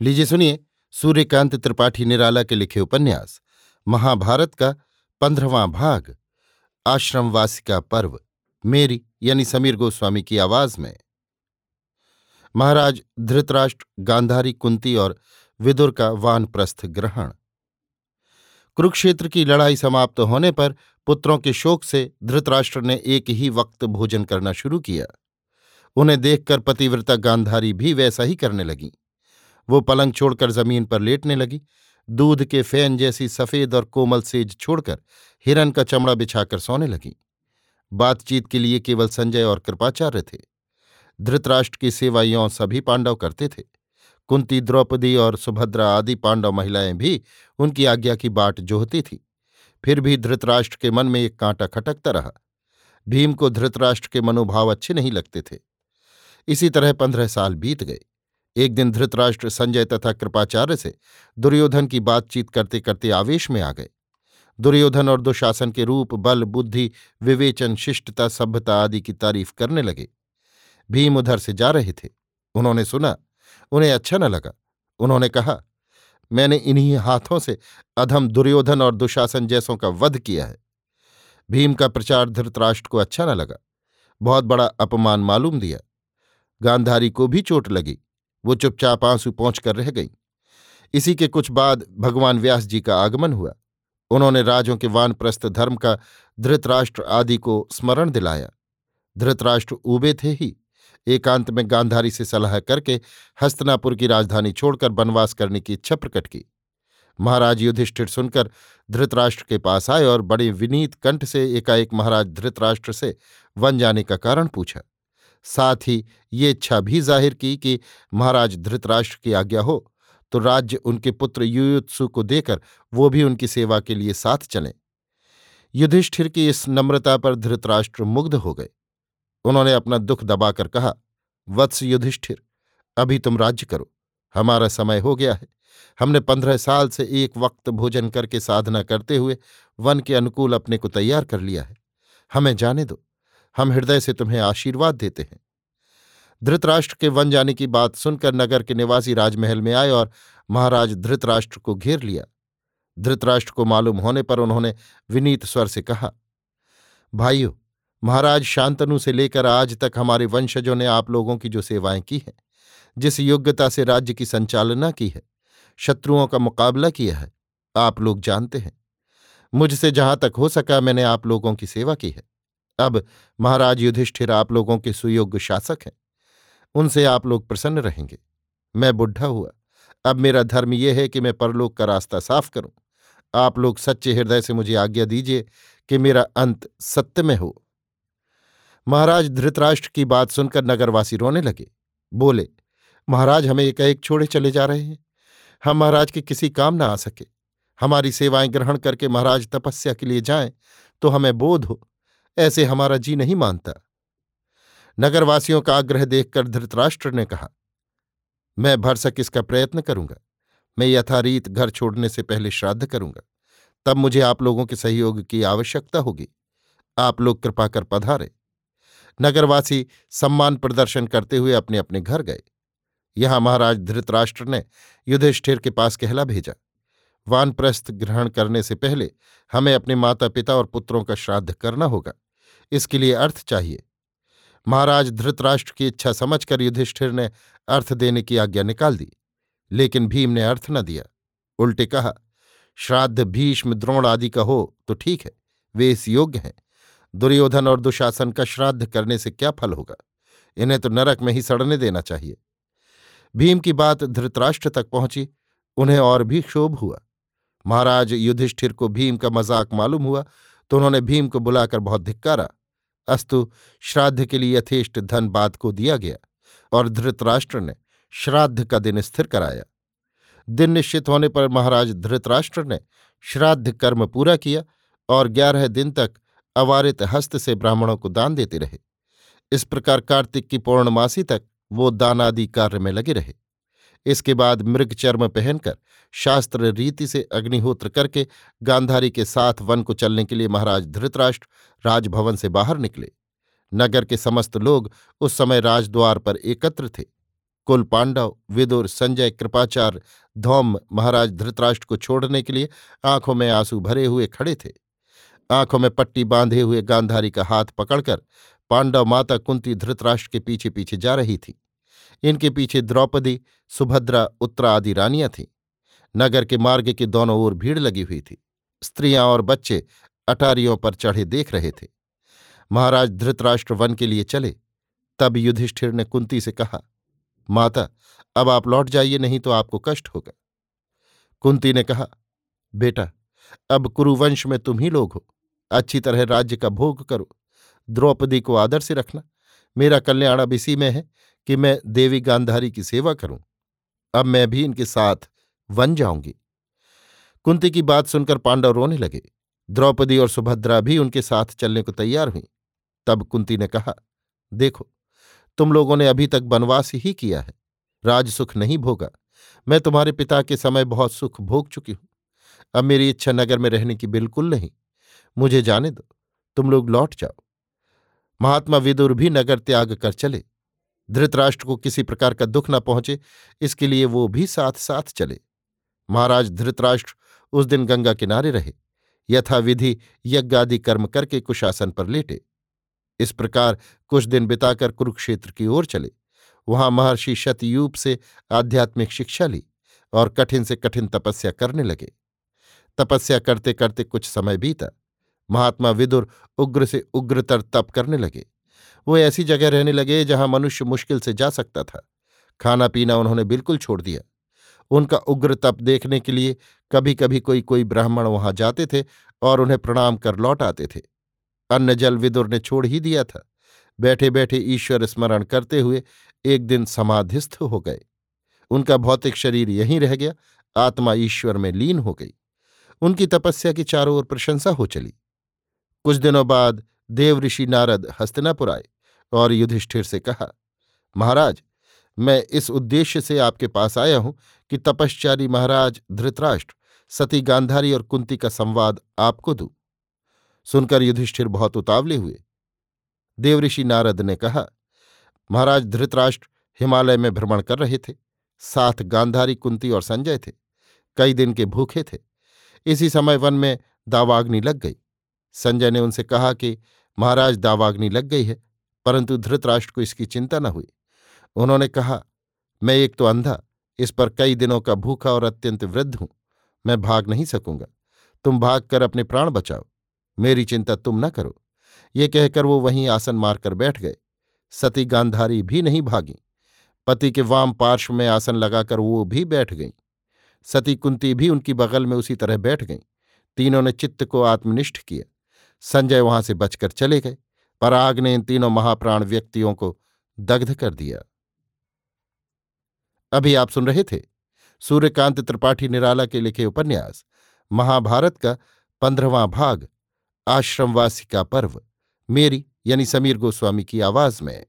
लीजिए सुनिए सूर्यकांत त्रिपाठी निराला के लिखे उपन्यास, महाभारत का पंद्रहवां भाग आश्रमवासिका पर्व, मेरी यानी समीर गोस्वामी की आवाज़ में। महाराज धृतराष्ट्र, गांधारी कुंती और विदुर का वानप्रस्थ ग्रहण। कुरुक्षेत्र की लड़ाई समाप्त होने पर पुत्रों के शोक से धृतराष्ट्र ने एक ही वक्त भोजन करना शुरू किया। उन्हें देखकर पतिव्रता गांधारी भी वैसा ही करने लगी। वो पलंग छोड़कर ज़मीन पर लेटने लगी। दूध के फ़ैन जैसी सफ़ेद और कोमल सेज छोड़कर हिरन का चमड़ा बिछाकर सोने लगी। बातचीत के लिए केवल संजय और कृपाचार्य थे। धृतराष्ट्र की सेवा यों सभी पांडव करते थे। कुंती, द्रौपदी और सुभद्रा आदि पांडव महिलाएँ भी उनकी आज्ञा की बाट जोहती थी। फिर भी धृतराष्ट्र के मन में एक कांटा खटकता रहा। भीम को धृतराष्ट्र के मनोभाव अच्छे नहीं लगते थे। इसी तरह पंद्रह साल बीत गए। एक दिन धृतराष्ट्र संजय तथा कृपाचार्य से दुर्योधन की बातचीत करते करते आवेश में आ गए। दुर्योधन और दुशासन के रूप, बल, बुद्धि, विवेचन, शिष्टता, सभ्यता आदि की तारीफ़ करने लगे। भीम उधर से जा रहे थे। उन्होंने सुना, उन्हें अच्छा न लगा। उन्होंने कहा, मैंने इन्हीं हाथों से अधम दुर्योधन और दुशासन जैसों का वध किया है। भीम का प्रचार धृतराष्ट्र को अच्छा न लगा। बहुत बड़ा अपमान मालूम दिया। गांधारी को भी चोट लगी। वो चुपचाप आँसू पहुँच कर रह गई। इसी के कुछ बाद भगवान व्यास जी का आगमन हुआ। उन्होंने राजों के वानप्रस्थ धर्म का धृतराष्ट्र आदि को स्मरण दिलाया। धृतराष्ट्र ऊबे थे ही। एकांत में गांधारी से सलाह करके हस्तनापुर की राजधानी छोड़कर वनवास करने की इच्छा प्रकट की। महाराज युधिष्ठिर सुनकर धृतराष्ट्र के पास आए और बड़े विनीत कंठ से एकाएक महाराज धृतराष्ट्र से वन जाने का कारण पूछा। साथ ही ये इच्छा भी ज़ाहिर की कि महाराज धृतराष्ट्र की आज्ञा हो तो राज्य उनके पुत्र युयुत्सु को देकर वो भी उनकी सेवा के लिए साथ चलें। युधिष्ठिर की इस नम्रता पर धृतराष्ट्र मुग्ध हो गए। उन्होंने अपना दुख दबाकर कहा, वत्स युधिष्ठिर, अभी तुम राज्य करो, हमारा समय हो गया है। हमने पंद्रह साल से एक वक्त भोजन करके साधना करते हुए वन के अनुकूल अपने को तैयार कर लिया है। हमें जाने दो। हम हृदय से तुम्हें आशीर्वाद देते हैं। धृतराष्ट्र के वन जाने की बात सुनकर नगर के निवासी राजमहल में आए और महाराज धृतराष्ट्र को घेर लिया। धृतराष्ट्र को मालूम होने पर उन्होंने विनीत स्वर से कहा, भाइयों, महाराज शांतनु से लेकर आज तक हमारे वंशजों ने आप लोगों की जो सेवाएँ की हैं, जिस योग्यता से राज्य की संचालना की है, शत्रुओं का मुकाबला किया है, आप लोग जानते हैं। मुझसे जहाँ तक हो सका मैंने आप लोगों की सेवा की है। अब महाराज युधिष्ठिर आप लोगों के सुयोग्य शासक हैं। उनसे आप लोग प्रसन्न रहेंगे। मैं बुढ़ा हुआ। अब मेरा धर्म यह है कि मैं परलोक का रास्ता साफ़ करूँ। आप लोग सच्चे हृदय से मुझे आज्ञा दीजिए कि मेरा अंत सत्य में हो। महाराज धृतराष्ट्र की बात सुनकर नगरवासी रोने लगे। बोले, महाराज, हमें एक एक छोड़े चले जा रहे हैं। हम महाराज के किसी काम न आ सके। हमारी सेवाएँ ग्रहण करके महाराज तपस्या के लिए जाएँ तो हमें बोध हो। ऐसे हमारा जी नहीं मानता। नगरवासियों का आग्रह देखकर धृतराष्ट्र ने कहा, मैं भरसक इसका प्रयत्न करूँगा। मैं यथारीत घर छोड़ने से पहले श्राद्ध करूँगा। तब मुझे आप लोगों के सहयोग की आवश्यकता होगी। आप लोग कृपा कर पधारे। नगरवासी सम्मान प्रदर्शन करते हुए अपने अपने घर गए। यहाँ महाराज धृतराष्ट्र ने युधिष्ठिर के पास कहला भेजा। वानप्रस्थ ग्रहण करने से पहले हमें अपने माता पिता और पुत्रों का श्राद्ध करना होगा। इसके लिए अर्थ चाहिए। महाराज धृतराष्ट्र की इच्छा समझकर युधिष्ठिर ने अर्थ देने की आज्ञा निकाल दी, लेकिन भीम ने अर्थ न दिया। उल्टे कहा, श्राद्ध, भीष्म, द्रोण आदि का हो तो ठीक है, वे इस योग्य हैं। दुर्योधन और दुशासन का श्राद्ध करने से क्या फल होगा? इन्हें तो नरक में ही सड़ने देना चाहिए। भीम की बात धृतराष्ट्र तक पहुँची, उन्हें और भी क्षोभ हुआ। महाराज युधिष्ठिर को भीम का मज़ाक मालूम हुआ तो उन्होंने भीम को बुलाकर बहुत धिक्कारा अस्तु, श्राद्ध के लिए यथेष्ट धन बाद को दिया गया और धृतराष्ट्र ने श्राद्ध का दिन स्थिर कराया। दिन निश्चित होने पर महाराज धृतराष्ट्र ने श्राद्ध कर्म पूरा किया और ग्यारह दिन तक अवारित हस्त से ब्राह्मणों को दान देते रहे। इस प्रकार कार्तिक की पौर्णमासी तक वो दानादि कार्य में लगे रहे। इसके बाद मृग चर्म पहनकर शास्त्र रीति से अग्निहोत्र करके गांधारी के साथ वन को चलने के लिए महाराज धृतराष्ट्र राजभवन से बाहर निकले। नगर के समस्त लोग उस समय राजद्वार पर एकत्र थे। कुल पांडव, विदुर, संजय कृपाचार धौम महाराज धृतराष्ट्र को छोड़ने के लिए आँखों में आँसू भरे हुए खड़े थे। आँखों में पट्टी बांधे हुए गांधारी का हाथ पकड़कर पांडव माता कुंती धृतराष्ट्र के पीछे पीछे जा रही थी। इनके पीछे द्रौपदी, सुभद्रा, उत्तरा आदि रानियाँ थीं। नगर के मार्ग के दोनों ओर भीड़ लगी हुई थी। स्त्रियाँ और बच्चे अटारियों पर चढ़े देख रहे थे। महाराज धृतराष्ट्र वन के लिए चले, तब युधिष्ठिर ने कुंती से कहा, माता, अब आप लौट जाइए, नहीं तो आपको कष्ट होगा। कुंती ने कहा, बेटा, अब कुरुवंश में तुम ही लोग हो। अच्छी तरह राज्य का भोग करो। द्रौपदी को आदर से रखना। मेरा कल्याण अब इसी में है कि मैं देवी गांधारी की सेवा करूँ। अब मैं भी इनके साथ वन जाऊँगी। कुंती की बात सुनकर पांडव रोने लगे। द्रौपदी और सुभद्रा भी उनके साथ चलने को तैयार हुई। तब कुंती ने कहा, देखो, तुम लोगों ने अभी तक वनवास ही किया है। राज सुख नहीं भोगा। मैं तुम्हारे पिता के समय बहुत सुख भोग चुकी हूँ। अब मेरी इच्छा नगर में रहने की बिल्कुल नहीं। मुझे जाने दो। तुम लोग लौट जाओ। महात्मा विदुर भी नगर त्याग कर चले। धृतराष्ट्र को किसी प्रकार का दुख न पहुँचे, इसके लिए वो भी साथ साथ चले। महाराज धृतराष्ट्र उस दिन गंगा किनारे रहे। यथाविधि यज्ञादि कर्म करके कुशासन पर लेटे। इस प्रकार कुछ दिन बिताकर कुरुक्षेत्र की ओर चले। वहाँ महर्षि शतयूप से आध्यात्मिक शिक्षा ली और कठिन से कठिन तपस्या करने लगे। तपस्या करते करते कुछ समय बीता। महात्मा विदुर उग्र से उग्रतर तप करने लगे। वो ऐसी जगह रहने लगे जहाँ मनुष्य मुश्किल से जा सकता था। खाना पीना उन्होंने बिल्कुल छोड़ दिया। उनका उग्र तप देखने के लिए कभी कभी कोई कोई ब्राह्मण वहाँ जाते थे और उन्हें प्रणाम कर लौट आते थे। अन्न जल विदुर ने छोड़ ही दिया था। बैठे बैठे ईश्वर स्मरण करते हुए एक दिन समाधिस्थ हो गए। उनका भौतिक शरीर यहीं रह गया, आत्मा ईश्वर में लीन हो गई। उनकी तपस्या की चारों ओर प्रशंसा हो चली। कुछ दिनों बाद देव ऋषि नारद हस्तिनापुर आए। और युधिष्ठिर से कहा, महाराज, मैं इस उद्देश्य से आपके पास आया हूँ कि तपश्चारी महाराज, धृतराष्ट्र, सती गांधारी और कुंती का संवाद आपको दूँ। सुनकर युधिष्ठिर बहुत उतावले हुए। देवऋषि नारद ने कहा, महाराज, धृतराष्ट्र हिमालय में भ्रमण कर रहे थे, साथ गांधारी, कुंती और संजय थे, कई दिन के भूखे थे। इसी समय वन में दावाग्नि लग गई। संजय ने उनसे कहा कि, महाराज, दावाग्नि लग गई है परंतु धृतराष्ट्र को इसकी चिंता न हुई। उन्होंने कहा, मैं एक तो अंधा, इस पर कई दिनों का भूखा और अत्यंत वृद्ध हूँ। मैं भाग नहीं सकूँगा। तुम भाग कर अपने प्राण बचाओ। मेरी चिंता तुम न करो। ये कहकर वो वहीं आसन मारकर बैठ गए। सती गांधारी भी नहीं भागी। पति के वाम पार्श्व में आसन लगाकर वो भी बैठ गईं। सती कुंती भी उनकी बगल में उसी तरह बैठ गईं। तीनों ने चित्त को आत्मनिष्ठ किया। संजय वहाँ से बचकर चले गए। पर आग ने इन तीनों महाप्राण व्यक्तियों को दग्ध कर दिया। अभी आप सुन रहे थे सूर्यकांत त्रिपाठी निराला के लिखे उपन्यास, महाभारत का पंद्रहवां भाग, आश्रमवासी का पर्व, मेरी यानी समीर गोस्वामी की आवाज़ में।